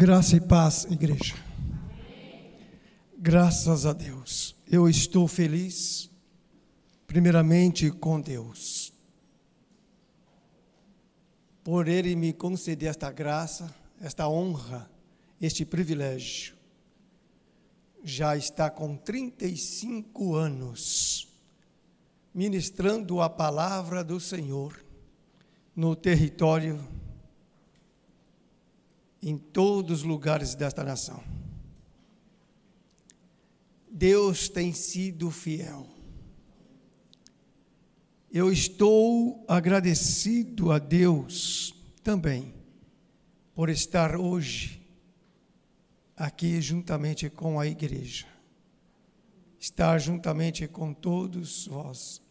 Graça e paz, igreja. Graças a Deus. Eu estou feliz, primeiramente com Deus, por Ele me conceder esta graça, esta honra, este privilégio. Já está com 35 anos ministrando a palavra do Senhor no território em todos os lugares desta nação. Deus tem sido fiel. Eu estou agradecido a Deus também por estar hoje aqui juntamente com a igreja. Estar juntamente com todos vós.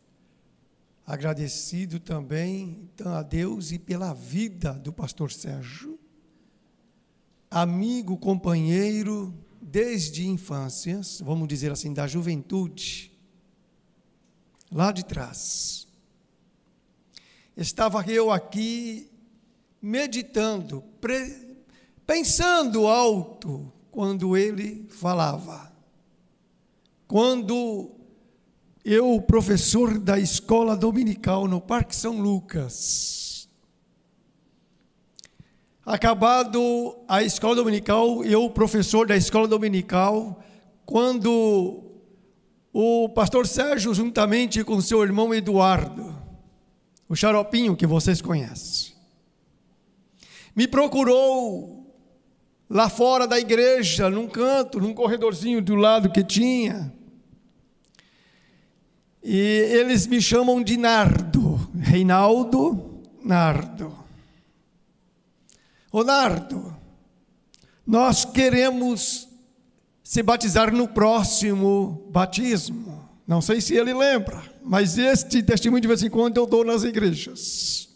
Agradecido também então, a Deus e pela vida do pastor Sérgio amigo, companheiro, desde infâncias, vamos dizer assim, da juventude, lá de trás. Estava eu aqui meditando, pensando alto quando ele falava. Quando eu, professor da escola dominical no Parque São Lucas, Acabado a escola dominical, eu, professor da escola dominical, quando o pastor Sérgio, juntamente com seu irmão Eduardo, o xaropinho que vocês conhecem, me procurou lá fora da igreja, num canto, num corredorzinho do lado que tinha. E eles me chamam de Nardo, Reinaldo Nardo. Ronardo, nós queremos se batizar no próximo batismo. Não sei se ele lembra, mas este testemunho de vez em quando eu dou nas igrejas.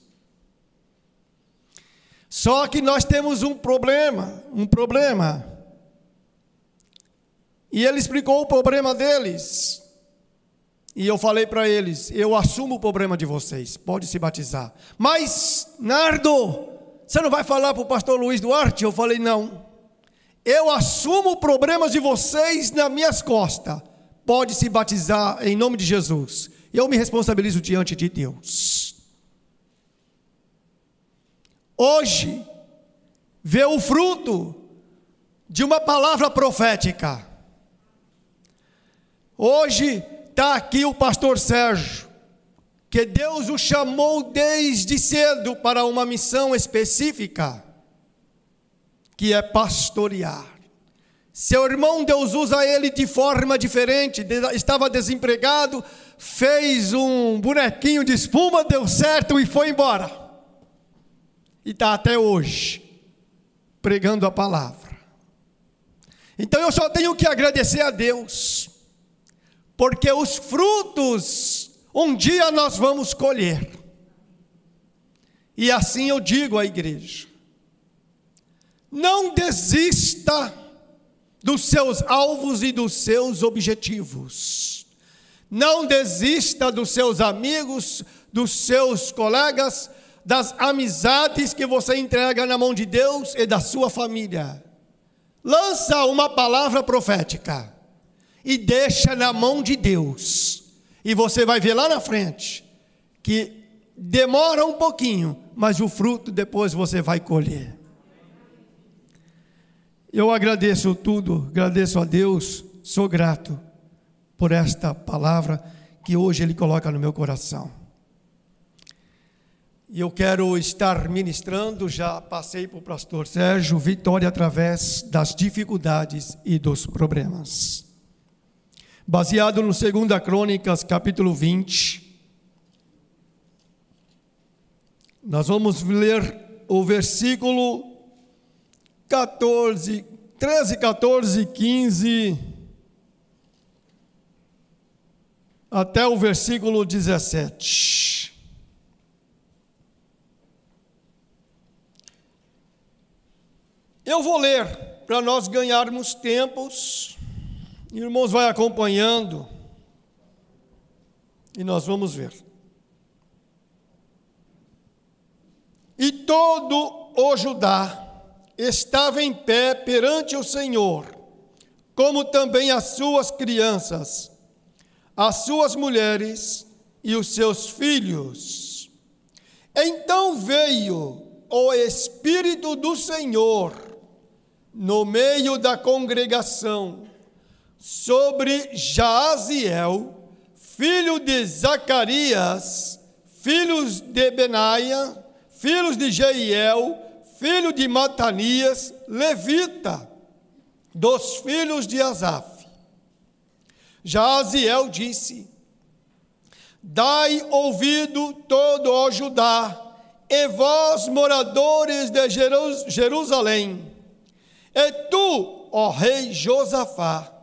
Só que nós temos um problema, um problema. E ele explicou o problema deles. E eu falei para eles: eu assumo o problema de vocês, pode se batizar. Mas, Nardo, você não vai falar para o pastor Luiz Duarte? Eu falei: Não. Eu assumo problemas de vocês nas minhas costas. Pode se batizar em nome de Jesus. Eu me responsabilizo diante de Deus. Hoje, vê o fruto de uma palavra profética. Hoje está aqui o pastor Sérgio que Deus o chamou desde cedo para uma missão específica, que é pastorear. Seu irmão, Deus usa ele de forma diferente, estava desempregado, fez um bonequinho de espuma, deu certo e foi embora. E está até hoje, pregando a palavra. Então eu só tenho que agradecer a Deus, porque os frutos um dia nós vamos colher. E assim eu digo à igreja: não desista dos seus alvos e dos seus objetivos. Não desista dos seus amigos, dos seus colegas, das amizades que você entrega na mão de Deus e da sua família. Lança uma palavra profética e deixa na mão de Deus e você vai ver lá na frente que demora um pouquinho, mas o fruto depois você vai colher. Eu agradeço tudo, agradeço a Deus, sou grato por esta palavra que hoje Ele coloca no meu coração. E eu quero estar ministrando, já passei para o pastor Sérgio, vitória através das dificuldades e dos problemas baseado no 2 Crônicas, capítulo 20. Nós vamos ler o versículo 14, 13, 14, 15, até o versículo 17. Eu vou ler para nós ganharmos tempos Irmãos, vai acompanhando e nós vamos ver. E todo o Judá estava em pé perante o Senhor, como também as suas crianças, as suas mulheres e os seus filhos. Então veio o Espírito do Senhor no meio da congregação sobre Jaziel, filho de Zacarias, filhos de Benaia, filhos de Jeiel, filho de Matanias, levita, dos filhos de Asaf. Jaziel disse: Dai ouvido todo o Judá, e vós, moradores de Jerusalém, e tu, ó rei Josafá,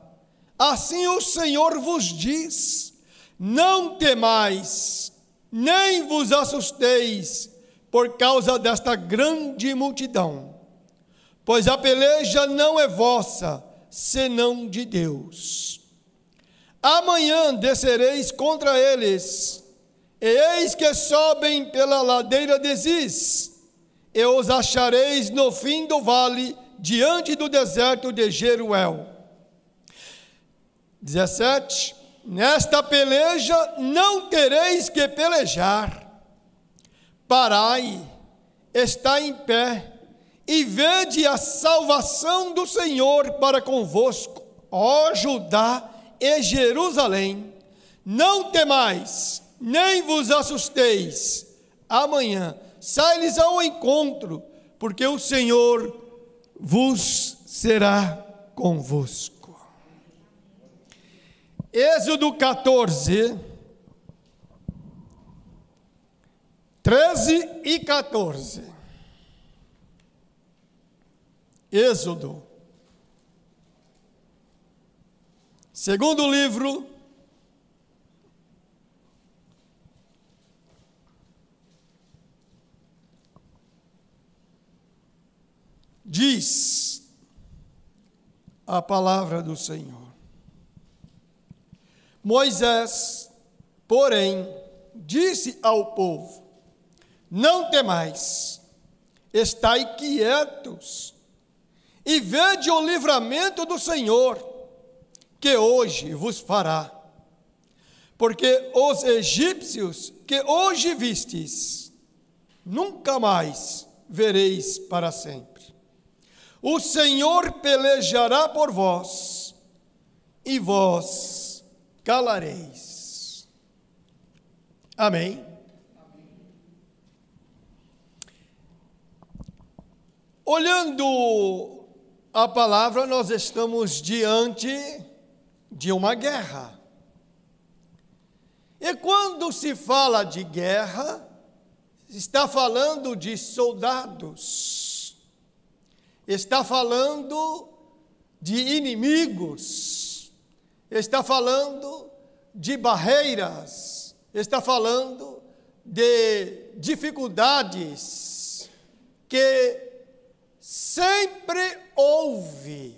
assim o Senhor vos diz: não temais, nem vos assusteis por causa desta grande multidão, pois a peleja não é vossa, senão de Deus. Amanhã descereis contra eles, e eis que sobem pela ladeira de Ziz, e os achareis no fim do vale, diante do deserto de Jeruel. 17. Nesta peleja não tereis que pelejar. Parai, está em pé, e vede a salvação do Senhor para convosco, ó Judá e Jerusalém. Não temais, nem vos assusteis. Amanhã sai-lhes ao encontro, porque o Senhor vos será convosco. Êxodo 14, 13 e 14. Êxodo. Segundo livro diz a palavra do Senhor. Moisés, porém, disse ao povo: Não temais, estai quietos e vede o livramento do Senhor, que hoje vos fará. Porque os egípcios que hoje vistes, nunca mais vereis para sempre. O Senhor pelejará por vós, e vós calareis. Amém. Olhando a palavra, nós estamos diante de uma guerra. E quando se fala de guerra, está falando de soldados está falando de inimigos, está falando de barreiras, está falando de dificuldades que sempre houve,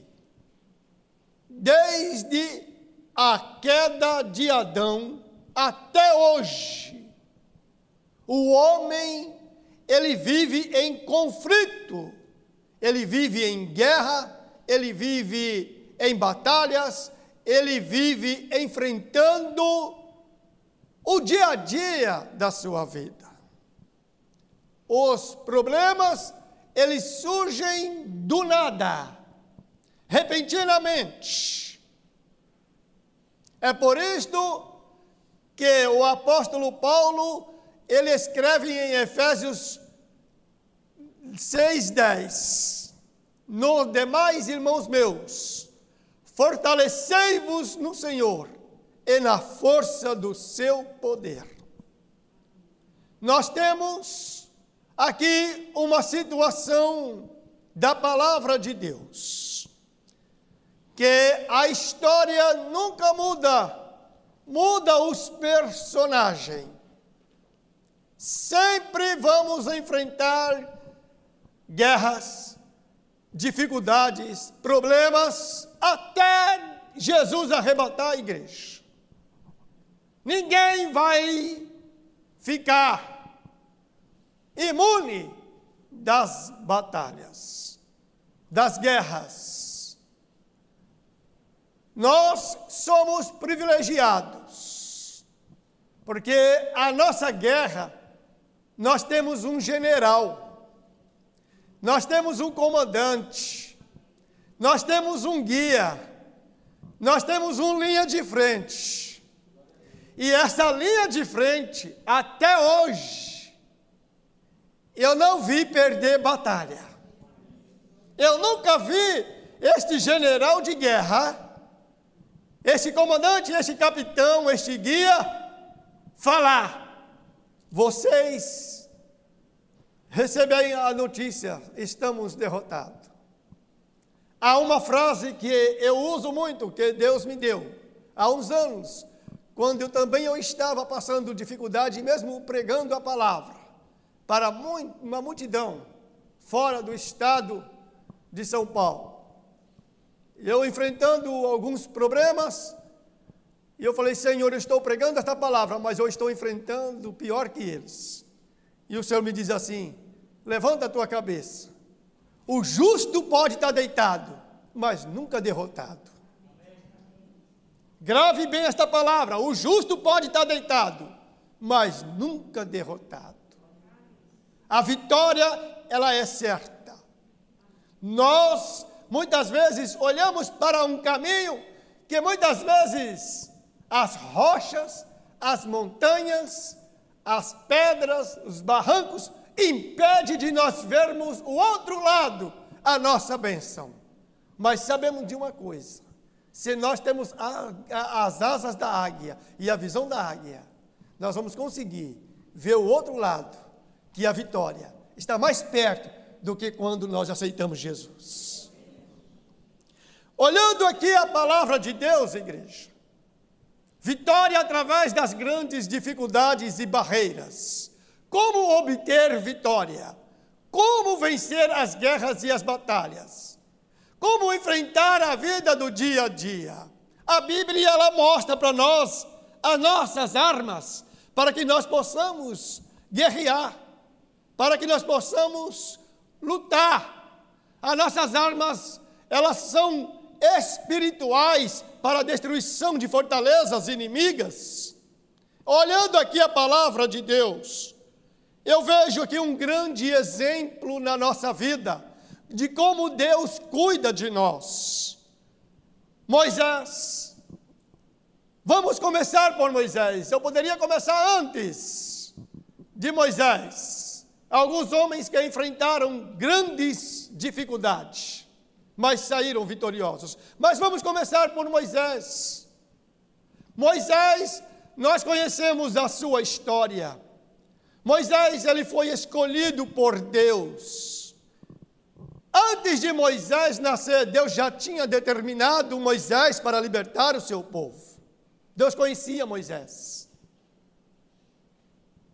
desde a queda de Adão até hoje. O homem, ele vive em conflito ele vive em guerra, ele vive em batalhas, ele vive enfrentando o dia a dia da sua vida. Os problemas, eles surgem do nada, repentinamente. É por isto que o apóstolo Paulo, ele escreve em Efésios 6,10. Nos demais, irmãos meus, fortalecei-vos no Senhor e na força do seu poder. Nós temos aqui uma situação da palavra de Deus, que a história nunca muda, muda os personagens. Sempre vamos enfrentar guerras, dificuldades, problemas, até Jesus arrebatar a igreja. Ninguém vai ficar imune das batalhas. das guerras. Nós somos privilegiados, porque a nossa guerra, nós temos um general, nós temos um comandante, nós temos um guia, nós temos uma linha de frente. E essa linha de frente, até hoje, eu não vi perder batalha. Eu nunca vi este general de guerra, este comandante, este capitão, este guia, falar: vocês recebem a notícia, estamos derrotados. Há uma frase que eu uso muito, que Deus me deu há uns anos, quando eu também eu estava passando dificuldade, mesmo pregando a palavra para uma multidão fora do estado de São Paulo. Eu enfrentando alguns problemas, e eu falei, Senhor, eu estou pregando esta palavra, mas eu estou enfrentando pior que eles. E o Senhor me diz assim: levanta a tua cabeça o justo pode estar deitado, mas nunca derrotado. Grave bem esta palavra: o justo pode estar deitado, mas nunca derrotado. A vitória, ela é certa. Nós, muitas vezes, olhamos para um caminho que muitas vezes as rochas, as montanhas, as pedras, os barrancos impede de nós vermos o outro lado, a nossa benção. Mas sabemos de uma coisa: se nós temos a, a, as asas da águia e a visão da águia, nós vamos conseguir ver o outro lado, que a vitória está mais perto do que quando nós aceitamos Jesus. Olhando aqui a palavra de Deus, igreja, vitória através das grandes dificuldades e barreiras. Como obter vitória? Como vencer as guerras e as batalhas? Como enfrentar a vida do dia a dia? A Bíblia ela mostra para nós as nossas armas para que nós possamos guerrear, para que nós possamos lutar. As nossas armas, elas são espirituais para a destruição de fortalezas inimigas. Olhando aqui a palavra de Deus, eu vejo aqui um grande exemplo na nossa vida de como Deus cuida de nós. Moisés. Vamos começar por Moisés. Eu poderia começar antes de Moisés. Alguns homens que enfrentaram grandes dificuldades, mas saíram vitoriosos. Mas vamos começar por Moisés. Moisés, nós conhecemos a sua história. Moisés ele foi escolhido por Deus. Antes de Moisés nascer, Deus já tinha determinado Moisés para libertar o seu povo. Deus conhecia Moisés.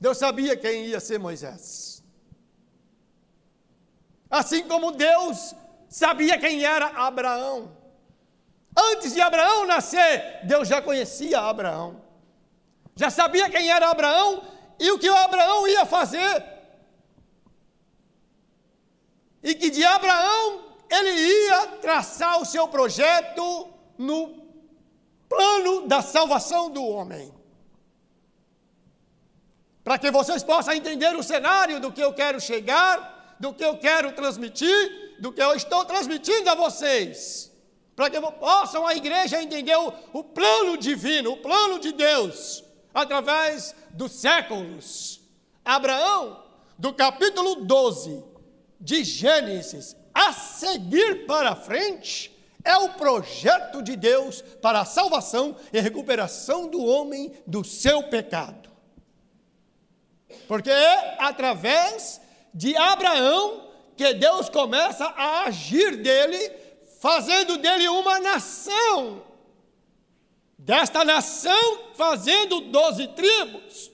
Deus sabia quem ia ser Moisés. Assim como Deus sabia quem era Abraão. Antes de Abraão nascer, Deus já conhecia Abraão. Já sabia quem era Abraão e o que Abraão ia fazer. E que de Abraão ele ia traçar o seu projeto no plano da salvação do homem. Para que vocês possam entender o cenário do que eu quero chegar, do que eu quero transmitir, do que eu estou transmitindo a vocês. Para que possam a igreja entender o, o plano divino, o plano de Deus, através dos séculos. Abraão, do capítulo 12 de Gênesis a seguir para frente, é o projeto de Deus para a salvação e recuperação do homem do seu pecado. Porque é através de Abraão que Deus começa a agir dele, fazendo dele uma nação desta nação, fazendo doze tribos.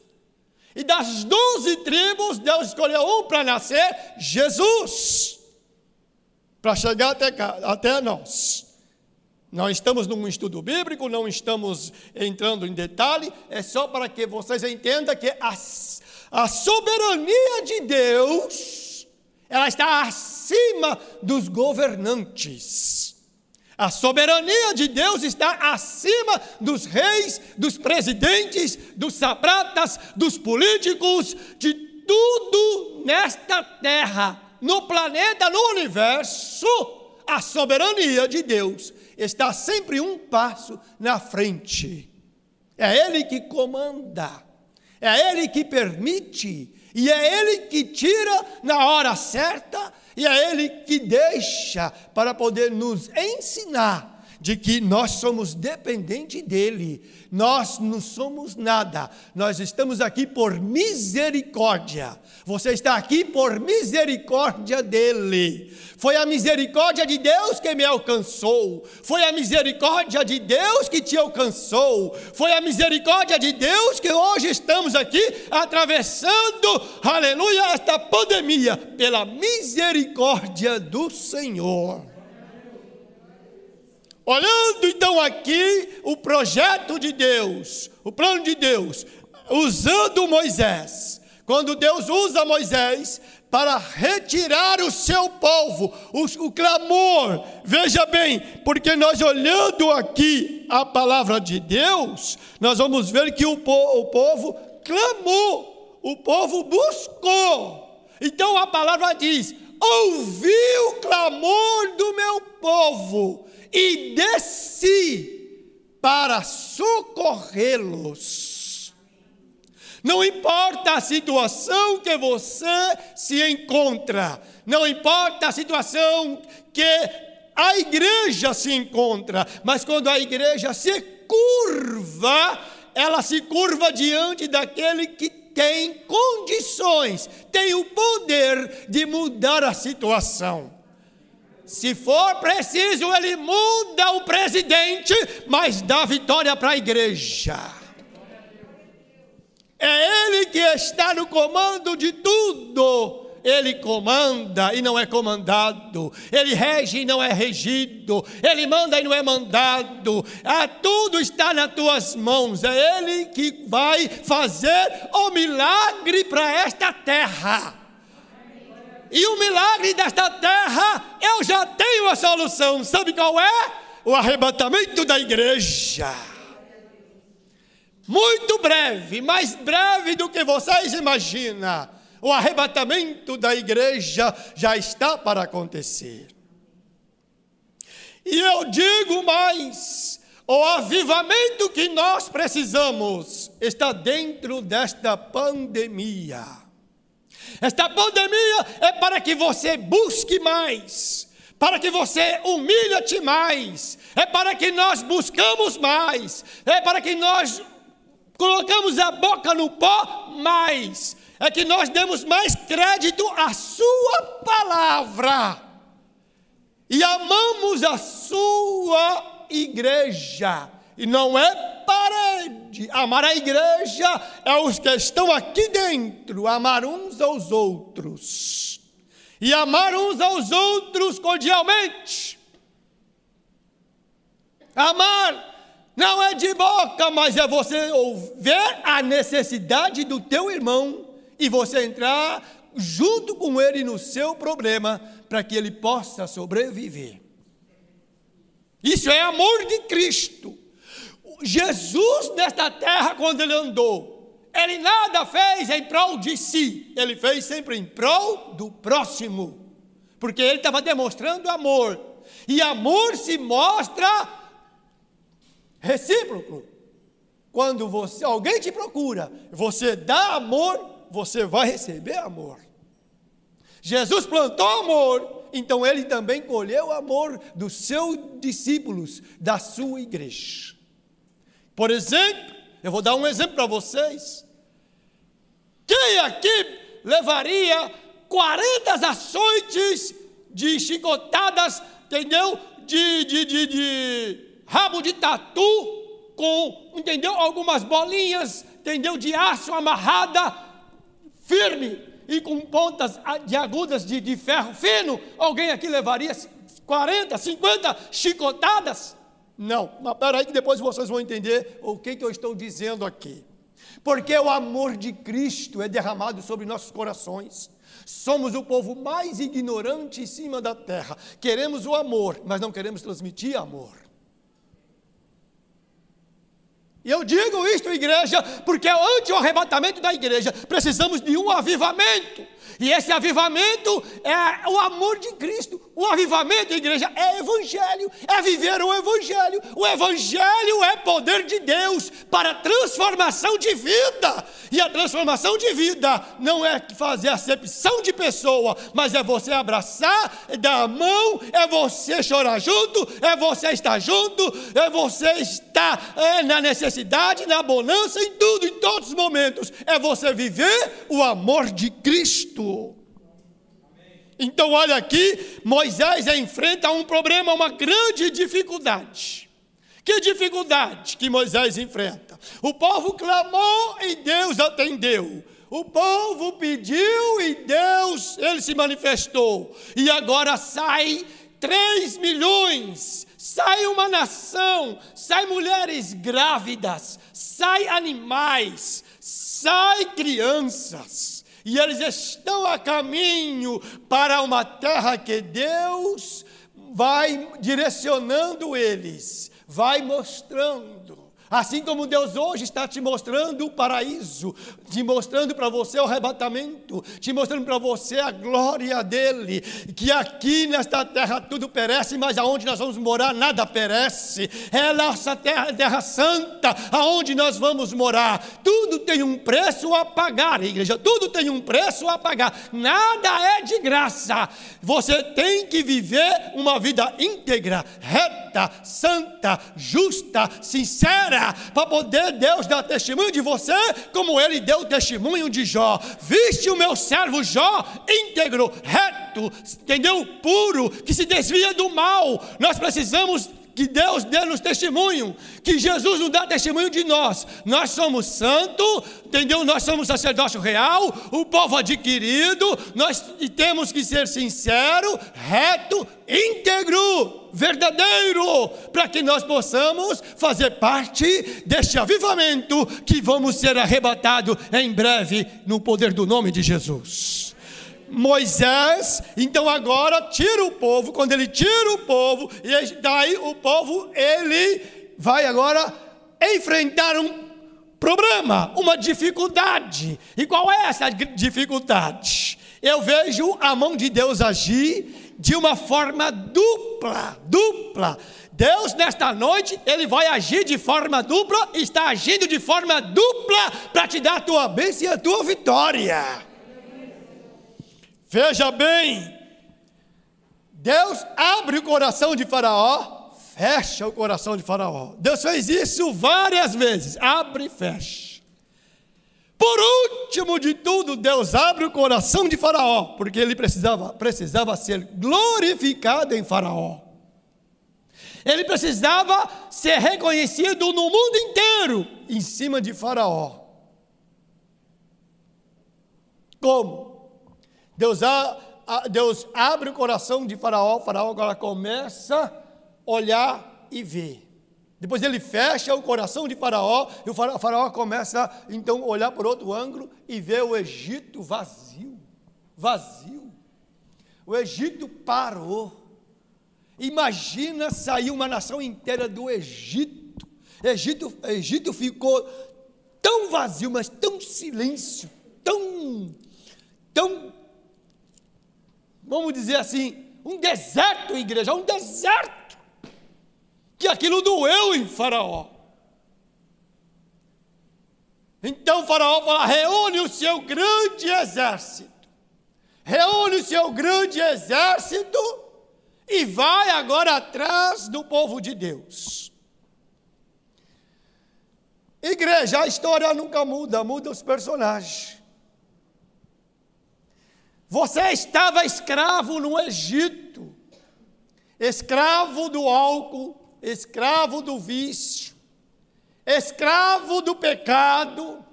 E das doze tribos, Deus escolheu um para nascer, Jesus, para chegar até, até nós. Não estamos num estudo bíblico, não estamos entrando em detalhe, é só para que vocês entendam que a, a soberania de Deus ela está acima dos governantes. A soberania de Deus está acima dos reis, dos presidentes, dos sabratas, dos políticos, de tudo nesta terra, no planeta, no universo. A soberania de Deus está sempre um passo na frente. É Ele que comanda, é Ele que permite, e é Ele que tira na hora certa, e é Ele que deixa para poder nos ensinar de que nós somos dependentes dEle, nós não somos nada, nós estamos aqui por misericórdia. Você está aqui por misericórdia dEle. Foi a misericórdia de Deus que me alcançou, foi a misericórdia de Deus que te alcançou, foi a misericórdia de Deus que hoje estamos aqui atravessando, aleluia, esta pandemia, pela misericórdia do Senhor. Olhando então aqui o projeto de Deus, o plano de Deus, usando Moisés. Quando Deus usa Moisés para retirar o seu povo, o, o, clamor, veja bem, porque nós olhando aqui a palavra de Deus, nós vamos ver que o, o povo clamou, o povo buscou. Então a palavra diz: ouvi o clamor do meu povo e desci para socorrê-los. Não importa a situação que você se encontra, não importa a situação que a igreja se encontra, mas quando a igreja se curva, ela se curva diante daquele que tem condições, tem o poder de mudar a situação. Se for preciso, ele muda o presidente, mas dá vitória para a igreja. É ele que está no comando de tudo. Ele comanda e não é comandado, ele rege e não é regido, ele manda e não é mandado, ah, tudo está nas tuas mãos, é ele que vai fazer o milagre para esta terra. E o milagre desta terra, eu já tenho a solução. Sabe qual é? O arrebatamento da igreja. Muito breve, mais breve do que vocês imaginam. O arrebatamento da igreja já está para acontecer. E eu digo mais: o avivamento que nós precisamos está dentro desta pandemia. Esta pandemia é para que você busque mais, para que você humilhe-te mais, é para que nós buscamos mais, é para que nós colocamos a boca no pó mais, é que nós demos mais crédito à Sua palavra e amamos a Sua igreja, e não é parede. Amar a igreja é os que estão aqui dentro, amar uns aos outros. E amar uns aos outros cordialmente. Amar não é de boca, mas é você ver a necessidade do teu irmão e você entrar junto com ele no seu problema para que ele possa sobreviver. Isso é amor de Cristo. Jesus nesta terra, quando ele andou, ele nada fez em prol de si, ele fez sempre em prol do próximo, porque ele estava demonstrando amor, e amor se mostra recíproco. Quando você, alguém te procura, você dá amor, você vai receber amor. Jesus plantou amor, então ele também colheu o amor dos seus discípulos, da sua igreja. Por exemplo, eu vou dar um exemplo para vocês. Quem aqui levaria 40 açoites de chicotadas, entendeu? De, de, de, de rabo de tatu, com, entendeu? Algumas bolinhas, entendeu? De aço amarrada, firme e com pontas de agudas de, de ferro fino. Alguém aqui levaria 40, 50 chicotadas? Não, mas peraí que depois vocês vão entender o que, que eu estou dizendo aqui. Porque o amor de Cristo é derramado sobre nossos corações. Somos o povo mais ignorante em cima da terra. Queremos o amor, mas não queremos transmitir amor. E eu digo isto, igreja, porque ante o arrebatamento da igreja, precisamos de um avivamento. E esse avivamento é o amor de Cristo. O avivamento, igreja, é evangelho, é viver o evangelho. O evangelho é poder de Deus para transformação de vida. E a transformação de vida não é fazer acepção de pessoa, mas é você abraçar, dar a mão, é você chorar junto, é você estar junto, é você estar é, na necessidade, na bonança, em tudo, em todos os momentos. É você viver o amor de Cristo. Então, olha aqui, Moisés enfrenta um problema, uma grande dificuldade. Que dificuldade que Moisés enfrenta? O povo clamou e Deus atendeu. O povo pediu e Deus, ele se manifestou. E agora sai 3 milhões, sai uma nação, sai mulheres grávidas, sai animais, sai crianças. E eles estão a caminho para uma terra que Deus vai direcionando eles vai mostrando Assim como Deus hoje está te mostrando o paraíso, te mostrando para você o arrebatamento, te mostrando para você a glória dele, que aqui nesta terra tudo perece, mas aonde nós vamos morar nada perece. É nossa terra, terra santa, aonde nós vamos morar. Tudo tem um preço a pagar, igreja, tudo tem um preço a pagar. Nada é de graça. Você tem que viver uma vida íntegra, reta, santa, justa, sincera para poder Deus dar testemunho de você, como ele deu testemunho de Jó. Viste o meu servo Jó, íntegro, reto, entendeu? Puro, que se desvia do mal. Nós precisamos que Deus dê-nos testemunho, que Jesus nos dá testemunho de nós. Nós somos santo, entendeu? Nós somos sacerdócio real, o povo adquirido, nós temos que ser sincero, reto, íntegro, verdadeiro, para que nós possamos fazer parte deste avivamento que vamos ser arrebatados em breve no poder do nome de Jesus. Moisés, então agora tira o povo, quando ele tira o povo, e daí o povo, ele vai agora enfrentar um problema, uma dificuldade. E qual é essa dificuldade? Eu vejo a mão de Deus agir de uma forma dupla, dupla. Deus, nesta noite, Ele vai agir de forma dupla, está agindo de forma dupla para te dar a tua bênção e a tua vitória. Veja bem, Deus abre o coração de Faraó, fecha o coração de Faraó. Deus fez isso várias vezes, abre e fecha. Por último de tudo, Deus abre o coração de Faraó, porque ele precisava, precisava ser glorificado em Faraó. Ele precisava ser reconhecido no mundo inteiro em cima de Faraó. Como? Deus, a, a, Deus abre o coração de Faraó, Faraó agora começa a olhar e ver. Depois ele fecha o coração de Faraó, e o faraó, começa então a olhar por outro ângulo e ver o Egito vazio. Vazio. O Egito parou. Imagina sair uma nação inteira do Egito. Egito, Egito ficou tão vazio, mas tão silêncio, tão, tão vamos dizer assim, um deserto, igreja, um deserto. Que aquilo doeu em Faraó. Então Faraó fala: reúne o seu grande exército, reúne o seu grande exército e vai agora atrás do povo de Deus. Igreja, a história nunca muda, muda os personagens. Você estava escravo no Egito, escravo do álcool, escravo do vício, escravo do pecado.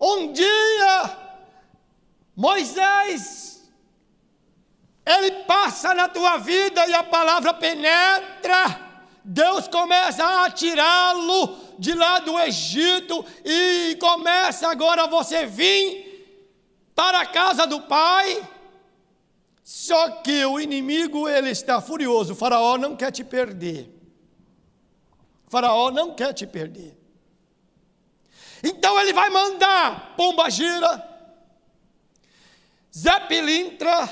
Um dia, Moisés, ele passa na tua vida e a palavra penetra, Deus começa a tirá-lo de lá do Egito e começa agora você vir para a casa do pai. Só que o inimigo ele está furioso. O faraó não quer te perder. O faraó não quer te perder. Então ele vai mandar pomba gira, Zé Pilintra,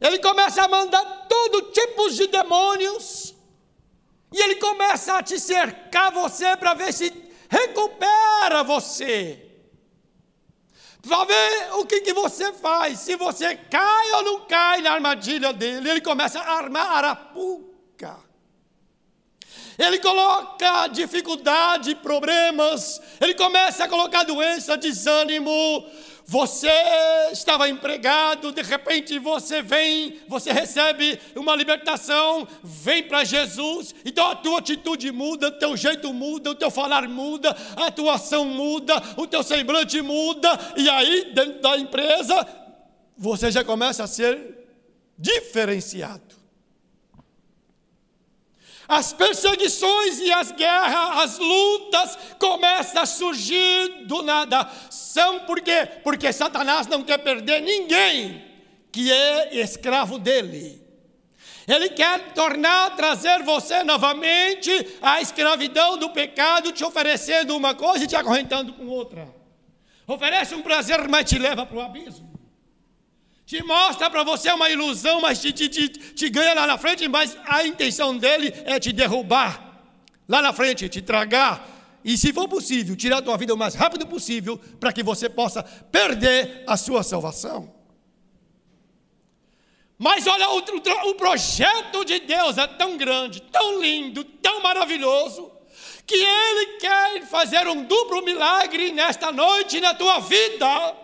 ele começa a mandar todo tipo de demônios, e ele começa a te cercar você para ver se recupera você. Para ver o que, que você faz, se você cai ou não cai na armadilha dele. Ele começa a armar arapuca. Ele coloca dificuldade, problemas, ele começa a colocar doença, desânimo, você estava empregado, de repente você vem, você recebe uma libertação, vem para Jesus, então a tua atitude muda, o teu jeito muda, o teu falar muda, a tua ação muda, o teu semblante muda, e aí dentro da empresa você já começa a ser diferenciado. As perseguições e as guerras, as lutas começam a surgir do nada. São por quê? Porque Satanás não quer perder ninguém que é escravo dele. Ele quer tornar, trazer você novamente à escravidão do pecado, te oferecendo uma coisa e te acorrentando com outra. Oferece um prazer, mas te leva para o abismo te mostra para você uma ilusão, mas te, te, te, te ganha lá na frente, mas a intenção dele é te derrubar lá na frente, te tragar. E se for possível, tirar a tua vida o mais rápido possível, para que você possa perder a sua salvação. Mas olha, o, o, o projeto de Deus é tão grande, tão lindo, tão maravilhoso, que Ele quer fazer um duplo milagre nesta noite na tua vida.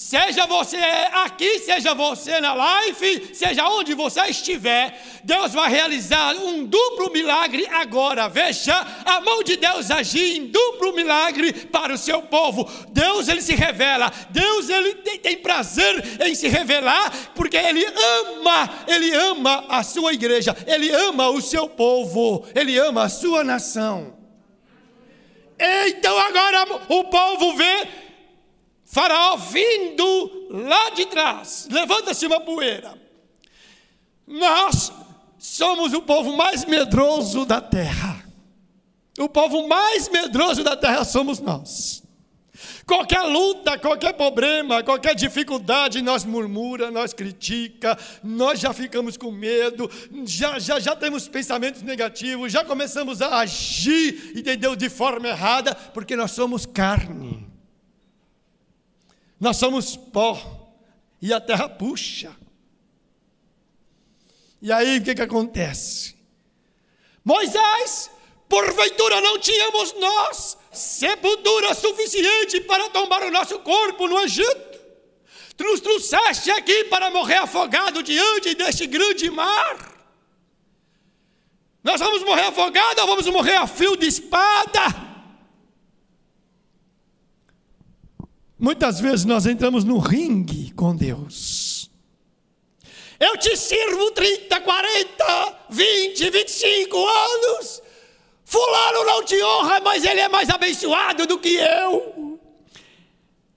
Seja você aqui, seja você na live, seja onde você estiver, Deus vai realizar um duplo milagre agora. Veja a mão de Deus agir em duplo milagre para o seu povo. Deus ele se revela, Deus ele tem, prazer em se revelar, porque ele ama, ele ama a sua igreja, ele ama o seu povo, ele ama a sua nação. Então agora o povo vê Faraó vindo lá de trás, levanta-se uma poeira. Nós somos o povo mais medroso da terra. O povo mais medroso da terra somos nós. Qualquer luta, qualquer problema, qualquer dificuldade, nós murmura, nós critica, nós já ficamos com medo, já, já, já temos pensamentos negativos, já começamos a agir, entendeu, de forma errada, porque nós somos carne. Nós somos pó e a terra puxa. E aí o que, que acontece? Moisés, porventura não tínhamos nós sepultura suficiente para tomar o nosso corpo no Egito? Tu nos trouxeste aqui para morrer afogado diante deste grande mar? Nós vamos morrer afogados ou vamos morrer a fio de espada? Muitas vezes nós entramos no ringue com Deus. Eu te sirvo 30, 40, 20, 25 anos. Fulano não te honra, mas ele é mais abençoado do que eu.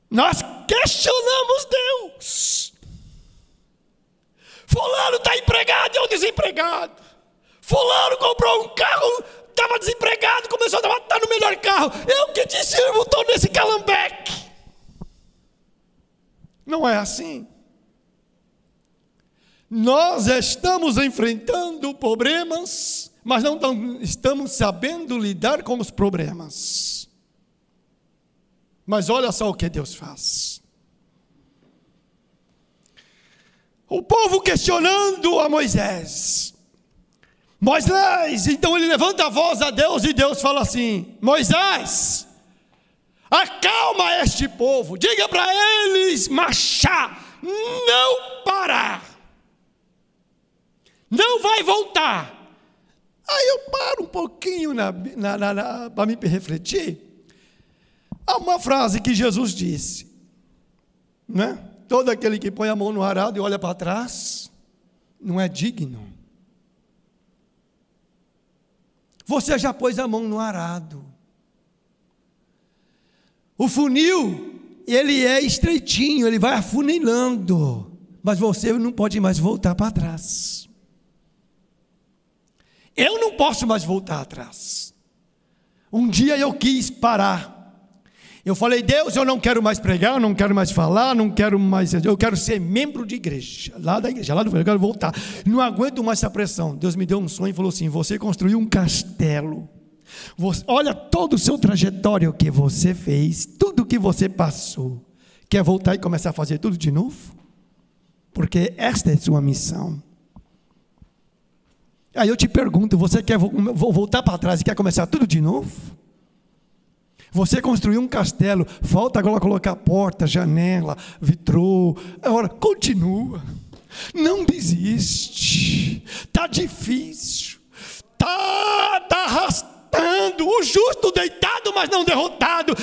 Nós questionamos Deus. Fulano está empregado e eu desempregado. Fulano comprou um carro, estava desempregado, começou a estar no melhor carro. Eu que te sirvo, estou nesse calambeque. Não é assim. Nós estamos enfrentando problemas, mas não estamos sabendo lidar com os problemas. Mas olha só o que Deus faz. O povo questionando a Moisés. Moisés, então ele levanta a voz a Deus e Deus fala assim: Moisés, acalma este povo, diga para eles marchar, não parar, não vai voltar. Aí eu paro um pouquinho para me refletir. Há uma frase que Jesus disse, né? Todo aquele que põe a mão no arado e olha para trás, não é digno. Você já pôs a mão no arado. O funil ele é estreitinho, ele vai afunilando, mas você não pode mais voltar para trás. Eu não posso mais voltar atrás. Um dia eu quis parar. Eu falei, Deus, eu não quero mais pregar, não quero mais falar, não quero mais. Eu quero ser membro de igreja, lá da igreja, lá do eu quero voltar. Não aguento mais essa pressão. Deus me deu um sonho e falou assim: você construiu um castelo. Você, olha todo o seu trajetório que você fez, tudo que você passou. Quer voltar e começar a fazer tudo de novo? Porque esta é sua missão. Aí eu te pergunto: você quer voltar para trás e quer começar tudo de novo? Você construiu um castelo, falta agora colocar porta, janela, vitrô. Agora, continua. Não desiste. Está difícil. Está tá O justo deitado, mas não derrotado.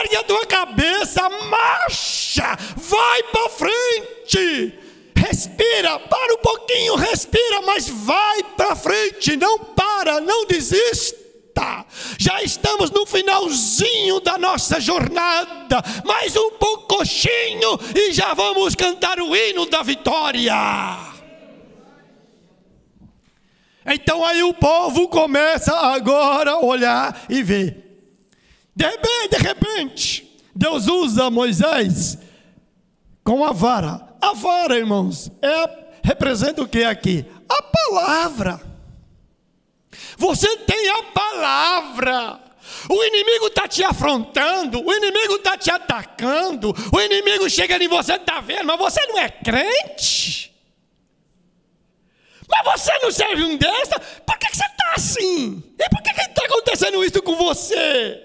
Ergue a tua cabeça, marcha. Vai para frente. Respira, para um pouquinho, respira, mas vai para frente. Não para, não desista já estamos no finalzinho da nossa jornada, mais um pouquinho e já vamos cantar o hino da vitória. Então aí o povo começa agora a olhar e ver. De repente, de repente, Deus usa Moisés com a vara. A vara, irmãos, é, representa o que aqui? A palavra. Você tem a palavra. O inimigo está te afrontando, o inimigo está te atacando, o inimigo chega em você, está vendo, mas você não é crente. Mas você não serve um desta, por que, que você está assim? E por que está acontecendo isso com você?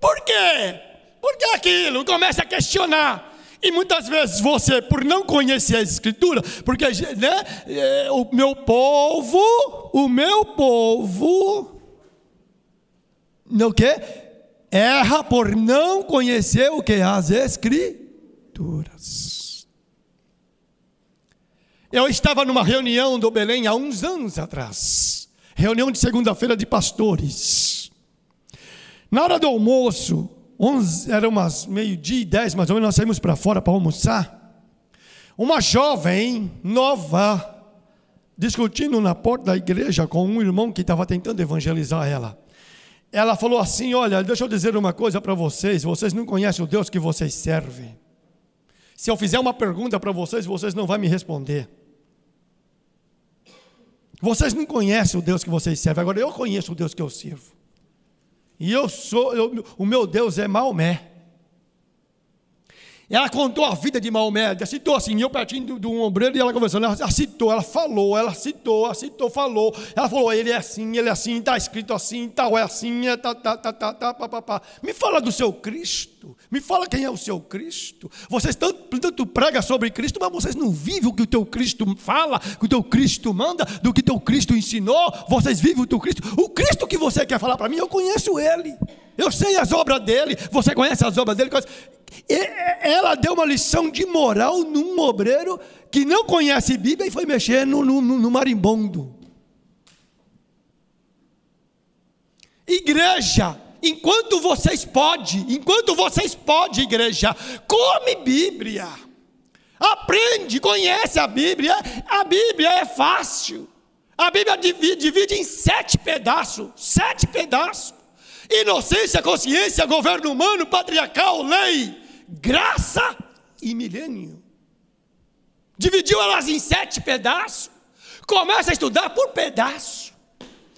Por quê? Por que aquilo? Começa a questionar. E muitas vezes você, por não conhecer a Escritura, porque né, é, o meu povo, o meu povo, não que erra por não conhecer o que as Escrituras. Eu estava numa reunião do Belém há uns anos atrás, reunião de segunda-feira de pastores. Na hora do almoço, 11, era umas meio-dia e 10 mais ou menos, nós saímos para fora para almoçar. Uma jovem nova, discutindo na porta da igreja com um irmão que estava tentando evangelizar ela. Ela falou assim: Olha, deixa eu dizer uma coisa para vocês, vocês não conhecem o Deus que vocês servem. Se eu fizer uma pergunta para vocês, vocês não vão me responder. Vocês não conhecem o Deus que vocês servem, agora eu conheço o Deus que eu sirvo. E eu sou, eu, o meu Deus é Maomé. Ela contou a vida de Maomé, citou assim, eu pertinho de um ombreiro e ela conversando, ela citou, ela falou, ela citou, ela citou, falou, ela falou, ele é assim, ele é assim, está escrito assim, tal, é assim, é tá, tá, tá, tá, tá, pá, pá, pá. Me fala do seu Cristo, me fala quem é o seu Cristo. Vocês tanto, tanto pregam sobre Cristo, mas vocês não vivem o que o teu Cristo fala, o que o teu Cristo manda, do que o teu Cristo ensinou, vocês vivem o teu Cristo. O Cristo que você quer falar para mim, eu conheço ele. Eu sei as obras dele, você conhece as obras dele. Ela deu uma lição de moral num obreiro que não conhece Bíblia e foi mexer no, no, no marimbondo. Igreja, enquanto vocês podem, enquanto vocês podem, igreja, come Bíblia. Aprende, conhece a Bíblia. A Bíblia é fácil. A Bíblia divide, divide em sete pedaços. Sete pedaços inocência, consciência, governo humano, patriarcal, lei, graça e milênio. Dividiu elas em sete pedaços. Começa a estudar por pedaço.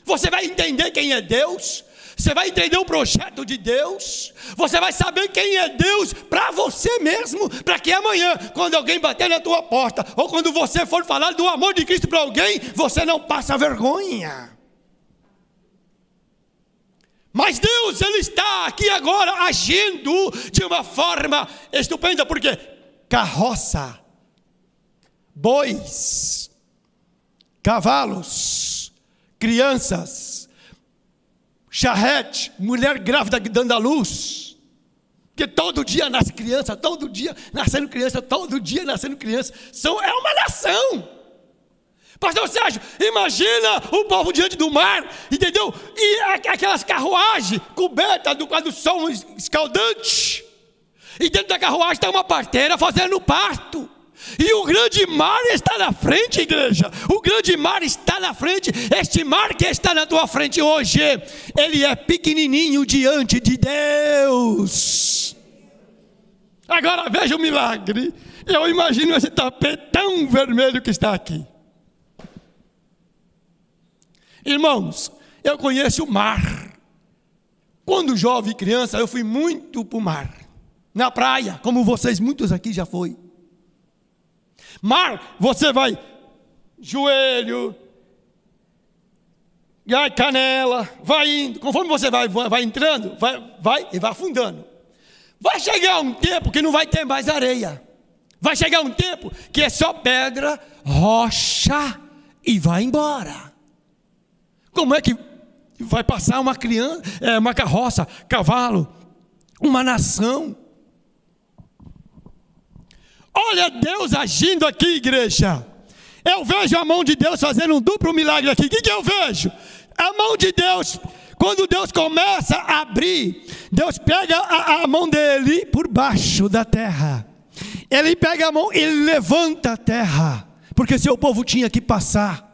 Você vai entender quem é Deus. Você vai entender o projeto de Deus. Você vai saber quem é Deus para você mesmo. Para que amanhã, quando alguém bater na tua porta, ou quando você for falar do amor de Cristo para alguém, você não passa vergonha. Mas Deus, Ele está aqui agora agindo de uma forma estupenda, porque carroça, bois, cavalos, crianças, charrete, mulher grávida dando a luz, que todo dia nasce criança, todo dia nascendo criança, todo dia nascendo criança, são, é uma nação. Pastor Sérgio, imagina o povo diante do mar, entendeu? E aquelas carruagens cobertas do, sol escaldante. E dentro da carruagem está uma parteira fazendo parto. E o grande mar está na frente, igreja. O grande mar está na frente. Este mar que está na tua frente hoje, ele é pequenininho diante de Deus. Agora veja o milagre. Eu imagino esse tapetão vermelho que está aqui. Irmãos, eu conheço o mar. Quando jovem criança, eu fui muito para o mar. Na praia, como vocês, muitos aqui já foi. Mar, você vai joelho, canela, vai indo. Conforme você vai, vai entrando, vai, vai e vai afundando. Vai chegar um tempo que não vai ter mais areia. Vai chegar um tempo que é só pedra, rocha e vai embora. Como é que vai passar uma criança, é, uma carroça, cavalo, uma nação? Olha Deus agindo aqui, igreja. Eu vejo a mão de Deus fazendo um duplo milagre aqui. O que, que eu vejo? A mão de Deus, quando Deus começa a abrir, Deus pega a, a mão dele por baixo da terra. Ele pega a mão, ele levanta a terra, porque seu povo tinha que passar.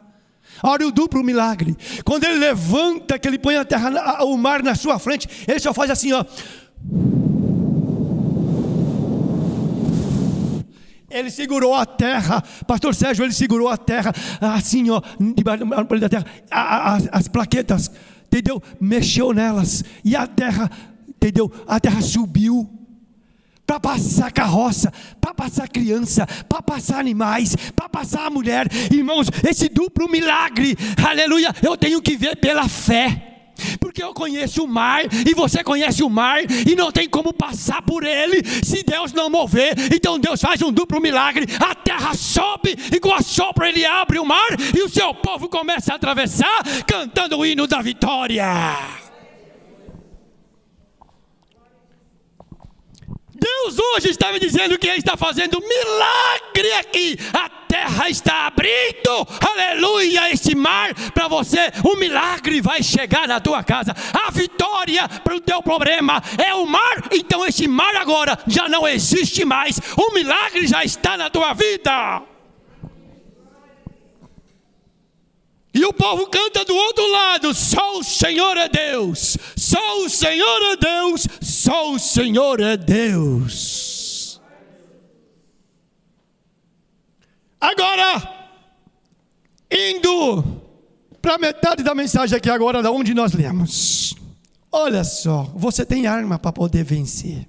Olha o duplo milagre. Quando ele levanta, que ele põe a terra, o mar na sua frente, ele só faz assim, ó. Ele segurou a terra, Pastor Sérgio, ele segurou a terra, assim, ó, debaixo da terra, as, as plaquetas, entendeu? Mexeu nelas, e a terra, entendeu? A terra subiu, para passar carroça, para passar criança, para passar animais, para passar a mulher, irmãos, esse duplo milagre, aleluia, eu tenho que ver pela fé. Porque eu conheço o mar e você conhece o mar e não tem como passar por ele se Deus não mover. Então Deus faz um duplo milagre. A terra sobe e com a sopra ele abre o mar e o seu povo começa a atravessar cantando o hino da vitória. Deus hoje está me dizendo que Ele está fazendo milagre aqui. A terra está abrindo, aleluia, este mar para você. O milagre vai chegar na tua casa. A vitória para o teu problema é o mar. Então, este mar agora já não existe mais. O milagre já está na tua vida. E o povo canta do outro lado: só o Senhor é Deus, só o Senhor é Deus, só o Senhor é Deus. Agora, indo para metade da mensagem aqui agora, da onde nós lemos. Olha só, você tem arma para poder vencer.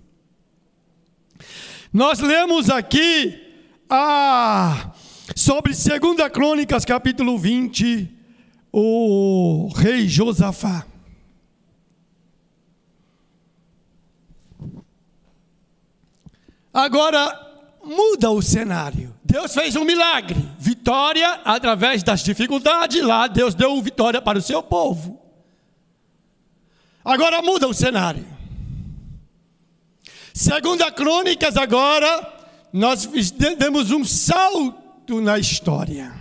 Nós lemos aqui a sobre 2 Crônicas, capítulo 20, o rei Josafá. Agora muda o cenário. Deus fez um milagre, vitória através das dificuldades. Lá Deus deu vitória para o seu povo. Agora muda o cenário. Segunda Crônicas agora nós demos um salto na história.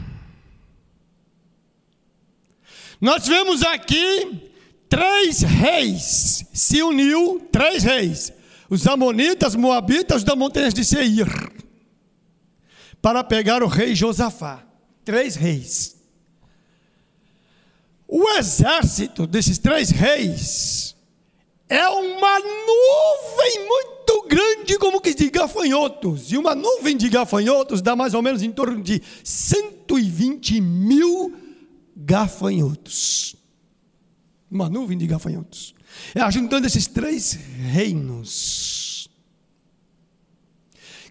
Nós vemos aqui três reis se uniu, três reis, os amonitas, moabitas da montanha de Seir, para pegar o rei Josafá. Três reis. O exército desses três reis é uma nuvem muito grande, como que de gafanhotos. E uma nuvem de gafanhotos dá mais ou menos em torno de 120 mil gafanhotos. Uma nuvem de gafanhotos. É ajuntando esses três reinos.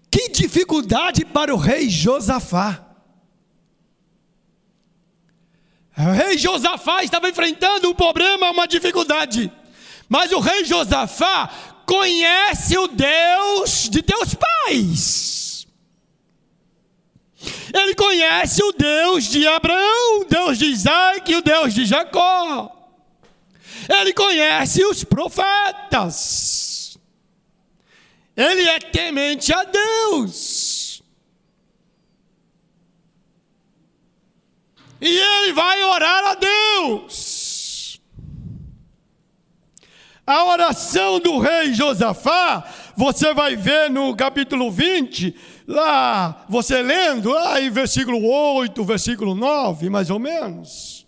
Que dificuldade para o rei Josafá. O rei Josafá estava enfrentando um problema, uma dificuldade. Mas o rei Josafá conhece o Deus de teus pais. Ele conhece o Deus de Abraão, o Deus de Isaac e o Deus de Jacó. Ele conhece os profetas. Ele é temente a Deus. E ele vai orar a Deus. A oração do rei Josafá você vai ver no capítulo 20, lá, você lendo, lá em versículo 8, versículo 9, mais ou menos.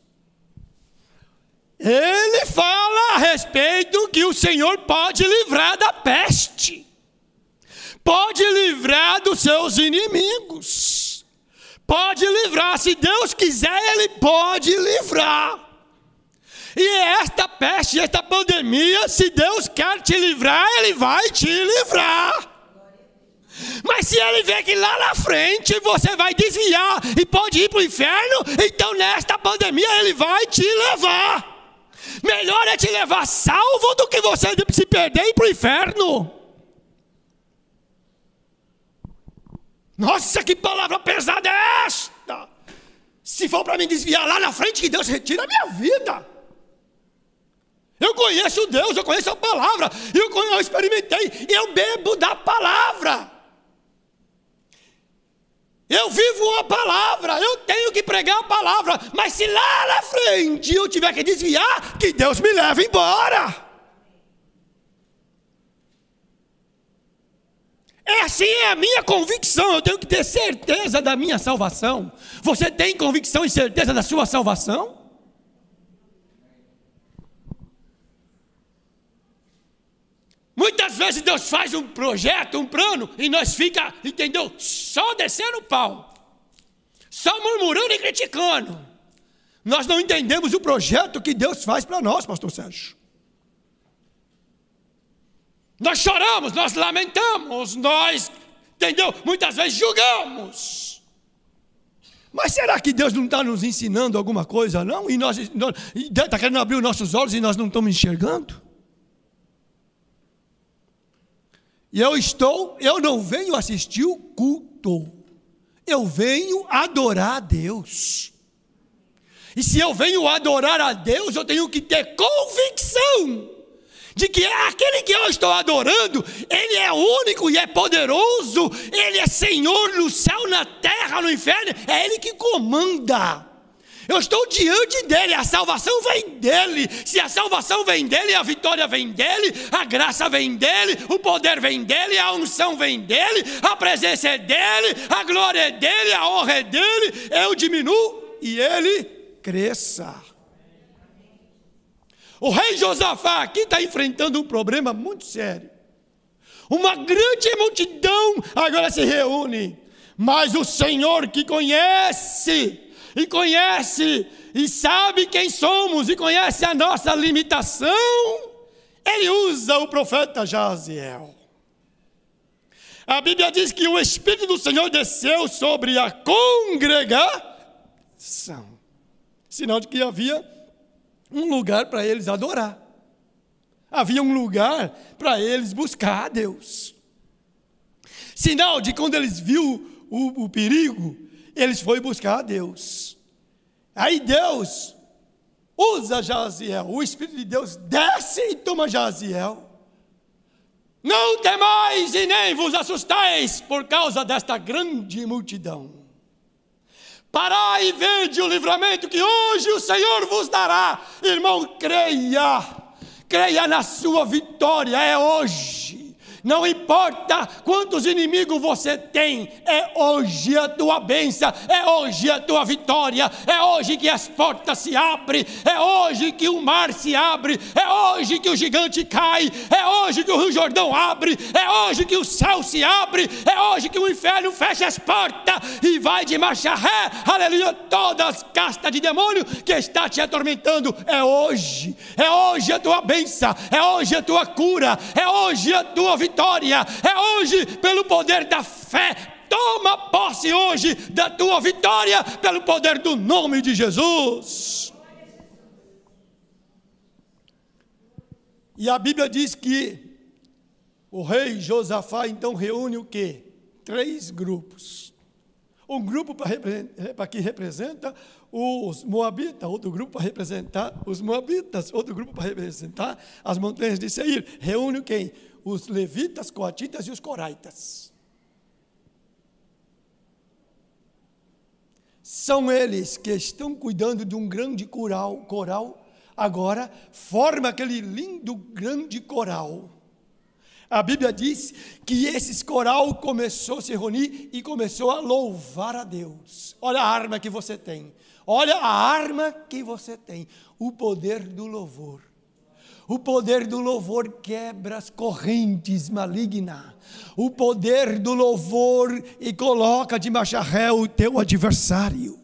Ele fala a respeito que o Senhor pode livrar da peste, pode livrar dos seus inimigos, pode livrar, se Deus quiser, Ele pode livrar. E esta peste, esta pandemia, se Deus quer te livrar, Ele vai te livrar. Mas se Ele vê que lá na frente você vai desviar e pode ir para o inferno, então nesta pandemia Ele vai te levar. Melhor é te levar salvo do que você se perder e ir para o inferno. Nossa, que palavra pesada é esta! Se for para me desviar lá na frente, que Deus retira a minha vida. Eu conheço Deus, eu conheço a palavra, eu, eu experimentei, eu bebo da palavra. Eu vivo a palavra, eu tenho que pregar a palavra, mas se lá na frente eu tiver que desviar, que Deus me leve embora. É assim é a minha convicção, eu tenho que ter certeza da minha salvação. Você tem convicção e certeza da sua salvação? Muitas vezes Deus faz um projeto, um plano, e nós fica, entendeu? Só descendo o pau, só murmurando e criticando. Nós não entendemos o projeto que Deus faz para nós, pastor Sérgio. Nós choramos, nós lamentamos, nós, entendeu? Muitas vezes julgamos. Mas será que Deus não está nos ensinando alguma coisa, não? E nós está querendo abrir os nossos olhos e nós não estamos enxergando? E eu estou, eu não venho assistir o culto, eu venho adorar a Deus. E se eu venho adorar a Deus, eu tenho que ter convicção de que aquele que eu estou adorando, Ele é único e é poderoso, Ele é Senhor no céu, na terra, no inferno, é Ele que comanda. Eu estou diante dele, a salvação vem dele. Se a salvação vem dele, a vitória vem dele, a graça vem dele, o poder vem dele, a unção vem dele, a presença é dele, a glória é dele, a honra é dele. Eu diminuo e ele cresça. O rei Josafá aqui está enfrentando um problema muito sério. Uma grande multidão agora se reúne, mas o Senhor que conhece e conhece e sabe quem somos e conhece a nossa limitação, ele usa o profeta Jaziel. A Bíblia diz que o Espírito do Senhor desceu sobre a congregação, sinal de que havia um lugar para eles adorar, havia um lugar para eles buscar a Deus. Sinal de quando eles viu o, o perigo, eles foram buscar a Deus. Aí Deus usa Jaziel, o Espírito de Deus desce e toma Jaziel. Não temais e nem vos assustais por causa desta grande multidão. Parai e vede o livramento que hoje o Senhor vos dará. Irmão, creia, creia na sua vitória, é hoje. Não importa quantos inimigos você tem, é hoje a tua bênção, é hoje a tua vitória, é hoje que as portas se abrem, é hoje que o mar se abre, é hoje que o gigante cai, é hoje que o Rio Jordão abre, é hoje que o céu se abre, é hoje que o inferno fecha as portas e vai de marcha ré, aleluia, todas as castas de demônio que está te atormentando, é hoje, é hoje a tua bênção, é hoje a tua cura, é hoje a tua vitória vitória. É hoje, pelo poder da fé. Toma posse hoje da tua vitória, pelo poder do nome de Jesus. E a Bíblia diz que o rei Josafá então reúne o quê? Três grupos. Um grupo para que representa os Moabitas, outro grupo para representar os Moabitas, outro grupo para representar as montanhas de Seir. Reúne quem? Os levitas, coatitas e os coraitas. São eles que estão cuidando de um grande coral, coral agora forma aquele lindo grande coral. A Bíblia diz que esse coral começou a se reunir e começou a louvar a Deus. Olha a arma que você tem. Olha a arma que você tem. O poder do louvor. O poder do louvor quebra as correntes malignas. O poder do louvor e coloca de macharré o teu adversário.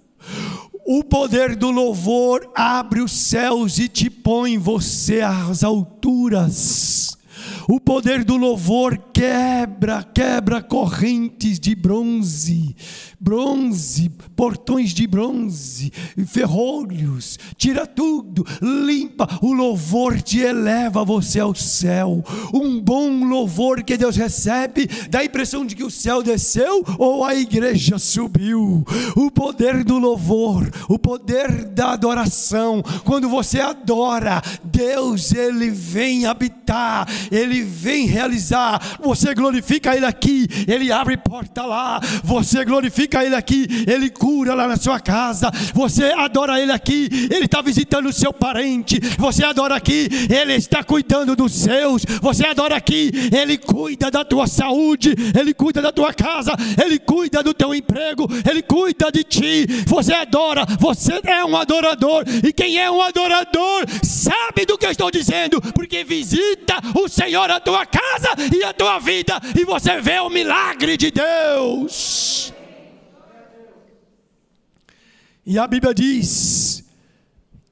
O poder do louvor abre os céus e te põe você às alturas. O poder do louvor quebra, quebra correntes de bronze, bronze, portões de bronze, ferrolhos, tira tudo, limpa. O louvor te eleva você ao céu. Um bom louvor que Deus recebe dá a impressão de que o céu desceu ou a igreja subiu. O poder do louvor, o poder da adoração. Quando você adora, Deus ele vem habitar, ele vem realizar. Você glorifica ele aqui, ele abre porta lá. Você glorifica Ele aqui, Ele cura lá na sua casa. Você adora Ele aqui, Ele está visitando o seu parente. Você adora aqui, Ele está cuidando dos seus. Você adora aqui, Ele cuida da tua saúde, Ele cuida da tua casa, Ele cuida do teu emprego, Ele cuida de ti. Você adora, você é um adorador. E quem é um adorador sabe do que eu estou dizendo, porque visita o Senhor a tua casa e a tua vida, e você vê o milagre de Deus. E a Bíblia diz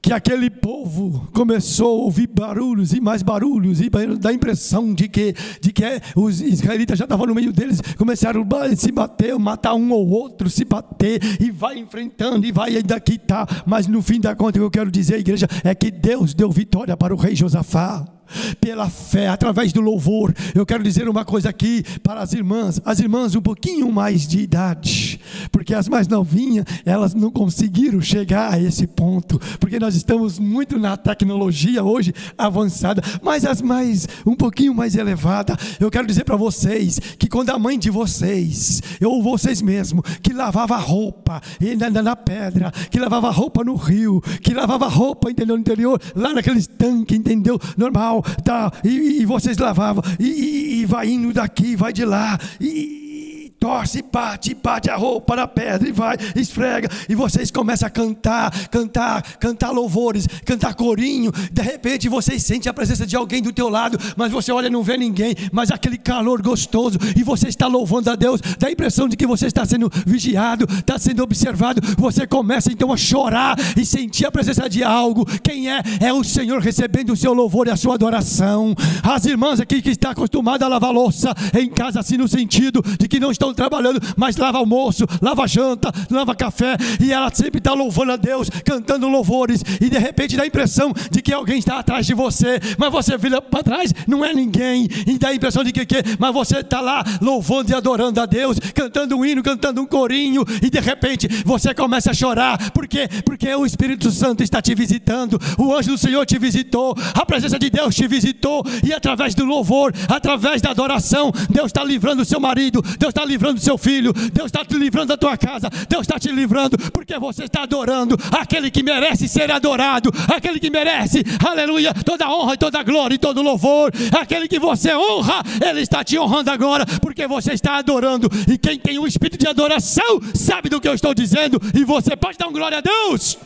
que aquele povo começou a ouvir barulhos e mais barulhos, e dá a impressão de que, de que os israelitas já estavam no meio deles, começaram a se bater, matar um ou outro, se bater, e vai enfrentando, e vai ainda aqui tá. Mas no fim da conta, o que eu quero dizer, igreja, é que Deus deu vitória para o rei Josafá pela fé, através do louvor. Eu quero dizer uma coisa aqui para as irmãs, as irmãs um pouquinho mais de idade, porque as mais novinhas, elas não conseguiram chegar a esse ponto, porque nós estamos muito na tecnologia hoje avançada, mas as mais um pouquinho mais elevada, eu quero dizer para vocês que quando a mãe de vocês, ou vocês mesmo, que lavava roupa na, na pedra, que lavava roupa no rio, que lavava roupa, entendeu, no interior, lá naqueles tanques, entendeu, normal tal, tá, e, e vocês lavavam, e, e, e, vai indo daqui, vai de lá, e, torce, bate, bate a roupa na pedra e vai, esfrega, e vocês começam a cantar, cantar, cantar louvores, cantar corinho, de repente vocês sentem a presença de alguém do teu lado, mas você olha e não vê ninguém, mas aquele calor gostoso, e você está louvando a Deus, dá a impressão de que você está sendo vigiado, está sendo observado, você começa então a chorar e sentir a presença de algo, quem é? É o Senhor recebendo o seu louvor e a sua adoração, as irmãs aqui que estão acostumadas a lavar louça em casa, assim no sentido de que não estão estão trabalhando, mas lava almoço, lava janta, lava café, e ela sempre está louvando a Deus, cantando louvores, e de repente dá a impressão de que alguém está atrás de você, mas você vira para trás, não é ninguém, e dá a impressão de que, que mas você está lá louvando e adorando a Deus, cantando um hino, cantando um corinho, e de repente você começa a chorar, por quê? Porque o Espírito Santo está te visitando, o anjo do Senhor te visitou, a presença de Deus te visitou, e através do louvor, através da adoração, Deus está livrando o seu marido, Deus está livrando livrando do seu filho, Deus está te livrando da tua casa, Deus está te livrando, porque você está adorando aquele que merece ser adorado, aquele que merece, aleluia, toda honra e toda glória e todo louvor, aquele que você honra, Ele está te honrando agora, porque você está adorando, e quem tem um espírito de adoração sabe do que eu estou dizendo, e você pode dar um glória a Deus.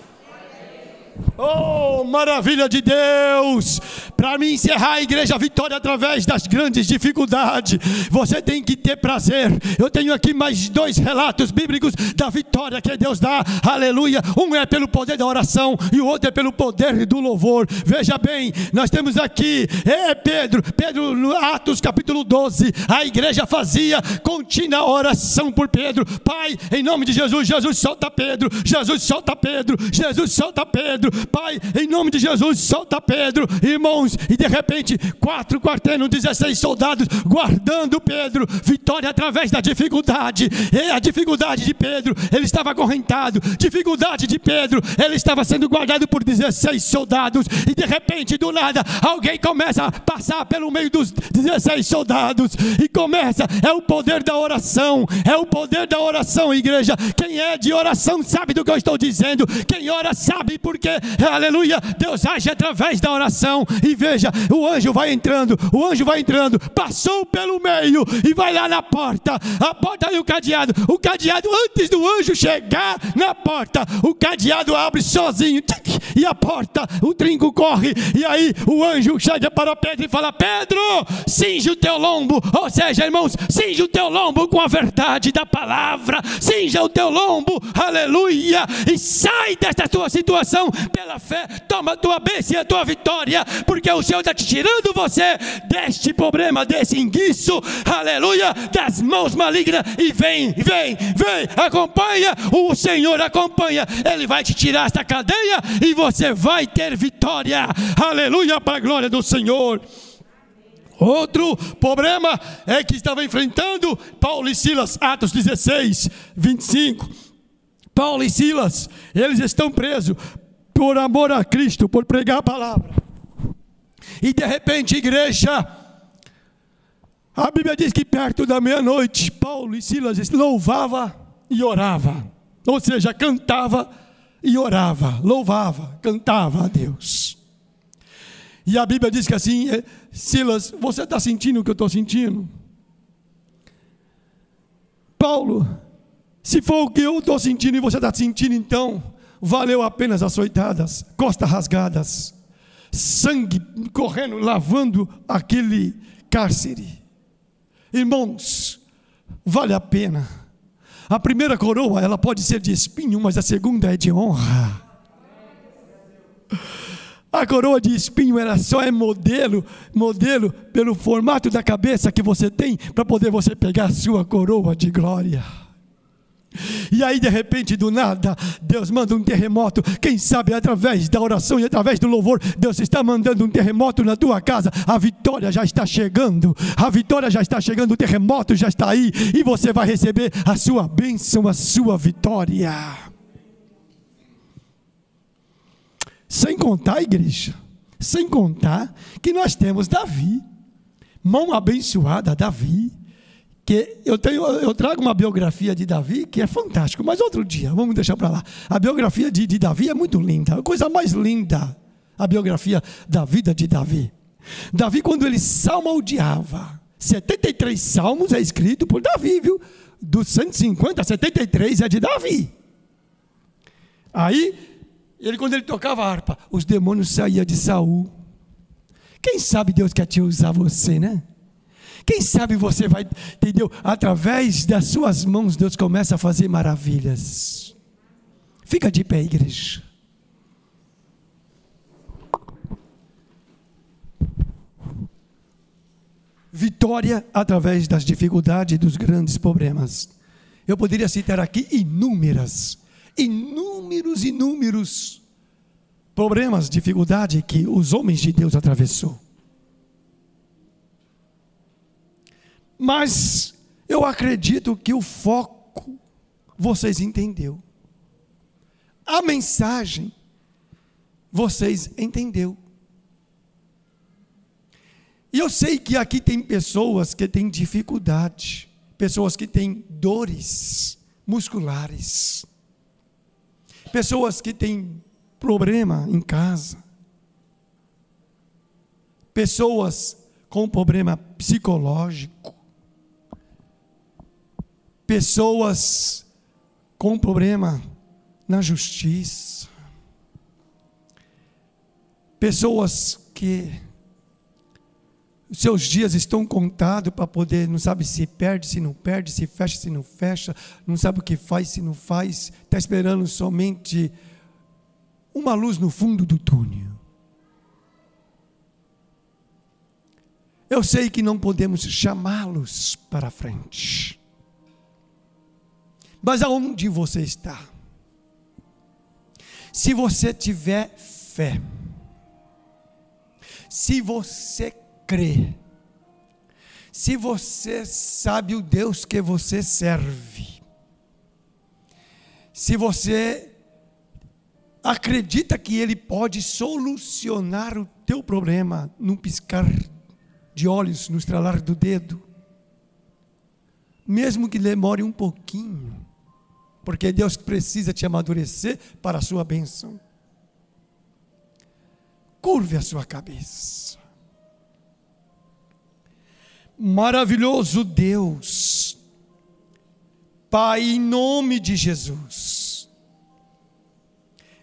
Oh, maravilha de Deus! Para me encerrar a igreja vitória através das grandes dificuldades, você tem que ter prazer. Eu tenho aqui mais dois relatos bíblicos da vitória que Deus dá. Aleluia! Um é pelo poder da oração e o outro é pelo poder do louvor. Veja bem, nós temos aqui, é Pedro, Pedro no Atos capítulo 12, a igreja fazia contínua oração por Pedro. Pai, em nome de Jesus, Jesus solta Pedro, Jesus solta Pedro, Jesus solta Pedro. Pai, em nome de Jesus, solta Pedro, irmãos, e de repente, quatro quarteirões, 16 soldados guardando Pedro, vitória através da dificuldade, e a dificuldade de Pedro, ele estava acorrentado, dificuldade de Pedro, ele estava sendo guardado por 16 soldados, e de repente, do nada, alguém começa a passar pelo meio dos 16 soldados, e começa, é o poder da oração, é o poder da oração, igreja. Quem é de oração sabe do que eu estou dizendo, quem ora sabe porque aleluia, Deus age através da oração e veja, o anjo vai entrando, o anjo vai entrando, passou pelo meio e vai lá na porta. A porta e o cadeado. O cadeado, antes do anjo chegar na porta, o cadeado abre sozinho. E a porta, o trinco corre. E aí o anjo chega para Pedro e fala: Pedro, cinge o teu lombo. Ou seja, irmãos, cinge o teu lombo com a verdade da palavra. Cinja o teu lombo, aleluia. E sai desta tua situação pela fé. Toma a tua bênção e a tua vitória. Porque o Senhor está te tirando você deste problema, desse enguiço, aleluia, das mãos malignas. E vem, vem, vem, acompanha. O Senhor acompanha. Ele vai te tirar esta cadeia e você vai ter vitória. Aleluia, para a glória do Senhor. Outro problema é que estava enfrentando Paulo e Silas, Atos 16, 25. Paulo e Silas, eles estão presos por amor a Cristo, por pregar a palavra. E de repente, igreja, a Bíblia diz que perto da meia-noite, Paulo e Silas louvava e orava. Ou seja, cantava e orava, louvava, cantava a Deus. E a Bíblia diz que assim, é, Silas, você está sentindo o que eu estou sentindo? Paulo, se for o que eu estou sentindo e você está sentindo, então, valeu a pena as açoitadas, costas rasgadas, sangue correndo, lavando aquele cárcere. Irmãos, vale a pena. A primeira coroa, ela pode ser de espinho, mas a segunda é de honra. A coroa de espinho ela só é modelo, modelo pelo formato da cabeça que você tem para poder você pegar a sua coroa de glória. E aí, de repente, do nada, Deus manda um terremoto. Quem sabe através da oração e através do louvor, Deus está mandando um terremoto na tua casa. A vitória já está chegando. A vitória já está chegando. O terremoto já está aí. E você vai receber a sua bênção, a sua vitória. Sem contar, igreja, sem contar que nós temos Davi, mão abençoada, Davi, que eu tenho, eu trago uma biografia de Davi que é fantástico, mas outro dia, vamos deixar para lá. A biografia de, de Davi é muito linda, a coisa mais linda, a biografia da vida de Davi. Davi, quando ele salmodiava, 73 salmos é escrito por Davi, viu? Dos 150, 73 é de Davi. Aí ele, quando ele tocava a harpa, os demônios saíam de Saul. Quem sabe Deus quer te usar você, né? Quem sabe você vai, entendeu? Através das suas mãos, Deus começa a fazer maravilhas. Fica de pé, igreja. Vitória através das dificuldades e dos grandes problemas. Eu poderia citar aqui inúmeras inúmeros, inúmeros problemas, dificuldade que os homens de Deus atravessou. Mas eu acredito que o foco vocês entendeu. A mensagem vocês entendeu. E eu sei que aqui tem pessoas que têm dificuldade, pessoas que têm dores musculares pessoas que têm problema em casa, pessoas com problema psicológico, pessoas com problema na justiça, pessoas que seus dias estão contados para poder, não sabe se perde, se não perde, se fecha, se não fecha, não sabe o que faz, se não faz, está esperando somente uma luz no fundo do túnel. Eu sei que não podemos chamá-los para frente, mas aonde você está? Se você tiver fé, se você crê, se você sabe o Deus que você serve, se você acredita que Ele pode solucionar o teu problema num piscar de olhos, no estralar do dedo, mesmo que demore um pouquinho, porque Deus precisa te amadurecer para a sua bênção. Curve a sua cabeça. Maravilhoso Deus, Pai, em nome de Jesus,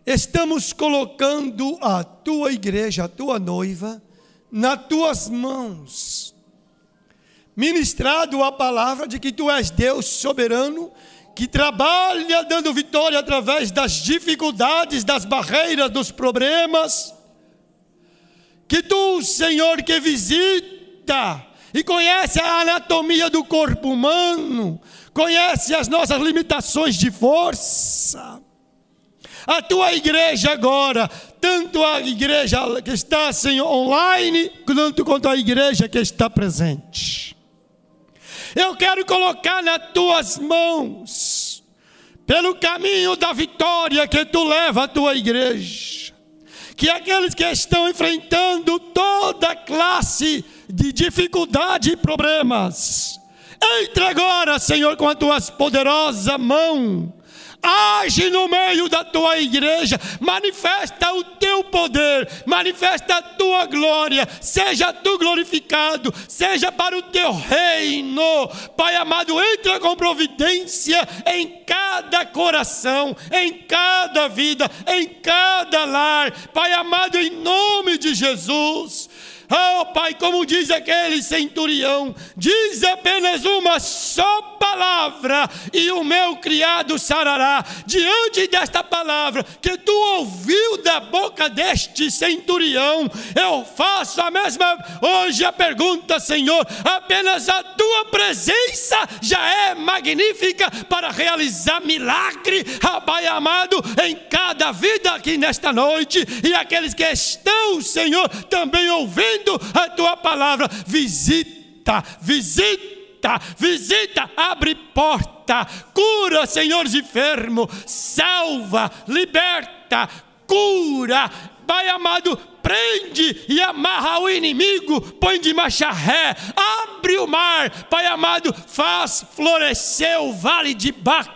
estamos colocando a tua igreja, a tua noiva, nas tuas mãos. Ministrado a palavra de que tu és Deus soberano, que trabalha dando vitória através das dificuldades, das barreiras, dos problemas. Que tu, Senhor, que visita e conhece a anatomia do corpo humano, conhece as nossas limitações de força. A tua igreja agora, tanto a igreja que está Senhor, online, quanto quanto a igreja que está presente. Eu quero colocar nas tuas mãos, pelo caminho da vitória que tu leva a tua igreja, que aqueles que estão enfrentando toda classe de dificuldade e problemas, entre agora, Senhor, com a tua poderosa mão, age no meio da tua igreja, manifesta o teu poder, manifesta a tua glória, seja tu glorificado, seja para o teu reino. Pai amado, entra com providência em cada coração, em cada vida, em cada lar. Pai amado, em nome de Jesus. Oh, Pai, como diz aquele centurião, diz apenas uma só palavra e o meu criado sarará. Diante desta palavra que tu ouviu da boca deste centurião, eu faço a mesma hoje a pergunta, Senhor, apenas a tua presença já é magnífica para realizar milagre, Pai amado, em cada vida aqui nesta noite e aqueles que estão, Senhor, também ouvindo a tua palavra. Visita, visita, visita, abre porta, cura, Senhor, enfermo, salva, liberta, cura, Pai amado, prende e amarra o inimigo, põe de marcha ré, abre o mar, Pai amado, faz florescer o vale de Baca,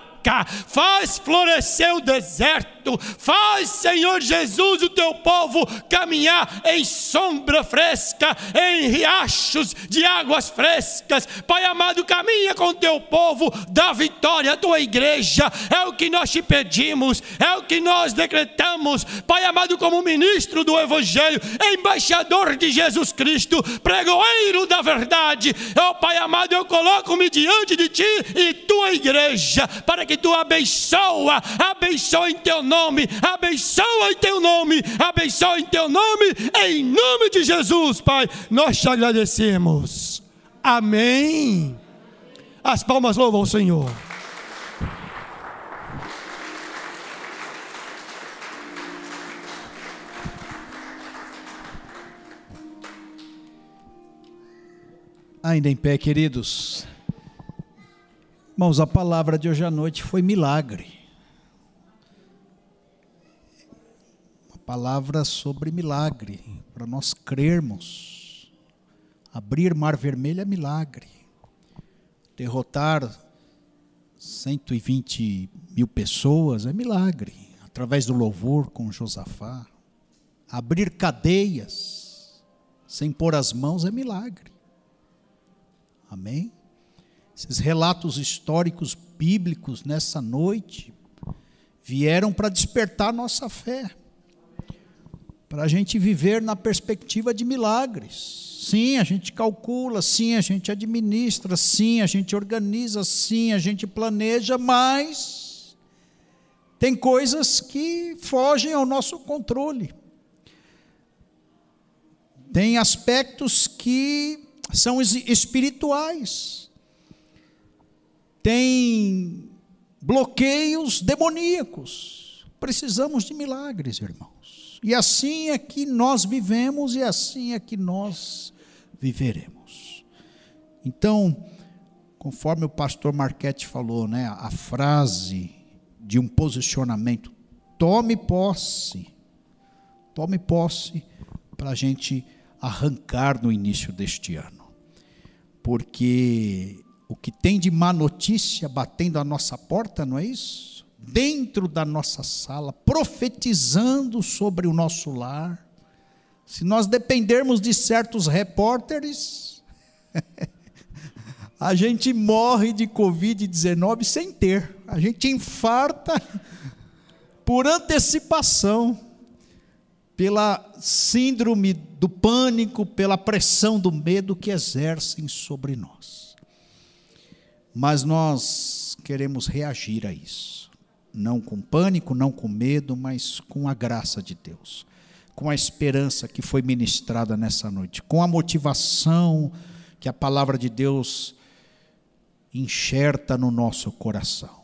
faz florescer o deserto Faz, Senhor Jesus, o teu povo caminhar em sombra fresca, em riachos de águas frescas. Pai amado, caminha com o teu povo, dá vitória à tua igreja. É o que nós te pedimos, é o que nós decretamos. Pai amado, como ministro do Evangelho, embaixador de Jesus Cristo, pregoeiro da verdade. Oh, Pai amado, eu coloco-me diante de ti e tua igreja, para que tu abençoa, abençoe em teu nome, abençoa em teu nome, abençoa em teu nome, em nome de Jesus, Pai, nós te agradecemos. Amém. As palmas louvam o Senhor. Ainda em pé, queridos. Irmãos, a palavra de hoje à noite foi milagre. palavra sobre milagre, para nós crermos. Abrir mar vermelho é milagre. Derrotar 120 mil pessoas é milagre, através do louvor com Josafá. Abrir cadeias sem pôr as mãos é milagre. Amém? Esses relatos históricos bíblicos nessa noite vieram para despertar nossa fé para a gente viver na perspectiva de milagres. Sim, a gente calcula, sim, a gente administra, sim, a gente organiza, sim, a gente planeja, mas tem coisas que fogem ao nosso controle. Tem aspectos que são espirituais. Tem bloqueios demoníacos. Precisamos de milagres, irmão. E assim é que nós vivemos e assim é que nós viveremos. Então, conforme o pastor Marquete falou, né, a frase de um posicionamento, tome posse, tome posse para a gente arrancar no início deste ano. Porque o que tem de má notícia batendo a nossa porta, não é isso? dentro da nossa sala, profetizando sobre o nosso lar, Se nós dependermos de certos repórteres, a gente morre de Covid-19 sem ter. A gente infarta por antecipação, pela síndrome do pânico, pela pressão do medo que exercem sobre nós. Mas nós queremos reagir a isso, não com pânico, não com medo, mas com a graça de Deus com a esperança que foi ministrada nessa noite, com a motivação que a palavra de Deus enxerta no nosso coração.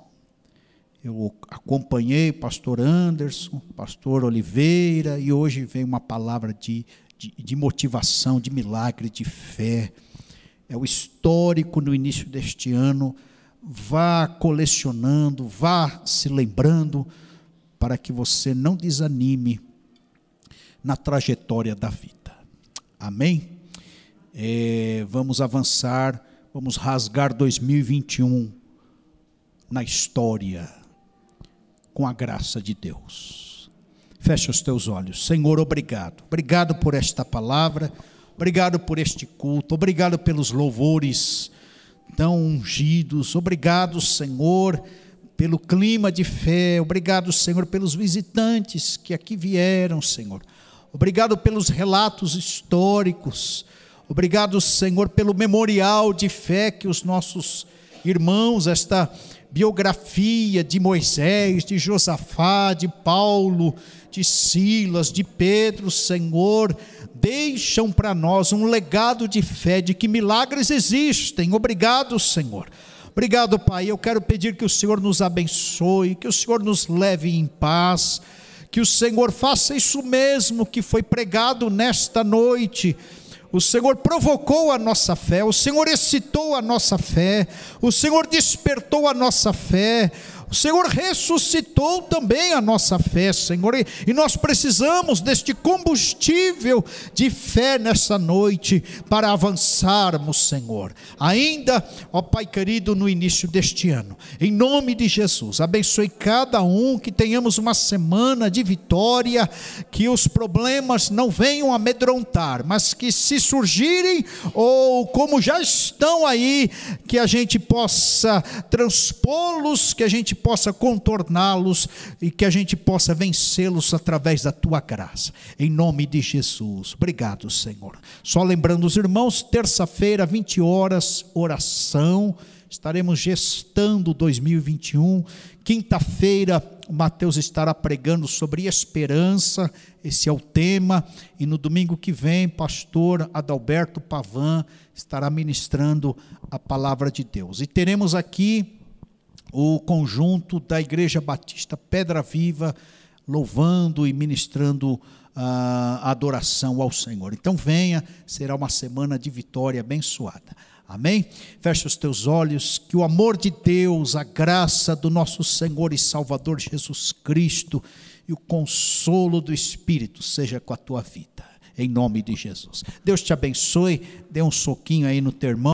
Eu acompanhei pastor Anderson, pastor Oliveira, e hoje vem uma palavra de, de, de motivação, de milagre, de fé. É o histórico no início deste ano. Vá colecionando, vá se lembrando, para que você não desanime na trajetória da vida. Amém? É, vamos avançar, vamos rasgar 2021 na história, com a graça de Deus. Feche os teus olhos. Senhor, obrigado. Obrigado por esta palavra, obrigado por este culto, obrigado pelos louvores tão ungidos, obrigado, Senhor pelo clima de fé. Obrigado, Senhor, pelos visitantes que aqui vieram, Senhor. Obrigado pelos relatos históricos. Obrigado, Senhor, pelo memorial de fé que os nossos irmãos, esta biografia de Moisés, de Josafá, de Paulo, de Silas, de Pedro, Senhor, deixam para nós um legado de fé, de que milagres existem. Obrigado, Senhor. Obrigado, Pai. Eu quero pedir que o Senhor nos abençoe, que o Senhor nos leve em paz que o Senhor faça isso mesmo que foi pregado nesta noite. O Senhor provocou a nossa fé, o Senhor excitou a nossa fé, o Senhor despertou a nossa fé, o Senhor ressuscitou também a nossa fé, Senhor, e nós precisamos deste combustível de fé nessa noite para avançarmos, Senhor. Ainda, ó Pai querido, no início deste ano, em nome de Jesus, abençoe cada um, que tenhamos uma semana de vitória, que os problemas não venham amedrontar, mas que se surgirem, ou como já estão aí, que a gente possa transpô-los, que a gente possa contorná-los e que a gente possa vencê-los através da tua graça. Em nome de Jesus. Obrigado, Senhor. Só lembrando os irmãos, terça-feira, 20 horas, oração. Estaremos gestando 2021. Quinta-feira, o Mateus estará pregando sobre esperança, esse é o tema, e no domingo que vem, pastor Adalberto Pavan estará ministrando a palavra de Deus. E teremos aqui o conjunto da Igreja Batista Pedra Viva, louvando e ministrando ah, a adoração ao Senhor. Então venha, será uma semana de vitória abençoada. Amém? Feche os teus olhos, que o amor de Deus, a graça do nosso Senhor e Salvador Jesus Cristo e o consolo do Espírito seja com a tua vida, em nome de Jesus. Deus te abençoe, dê um soquinho aí no teu irmão.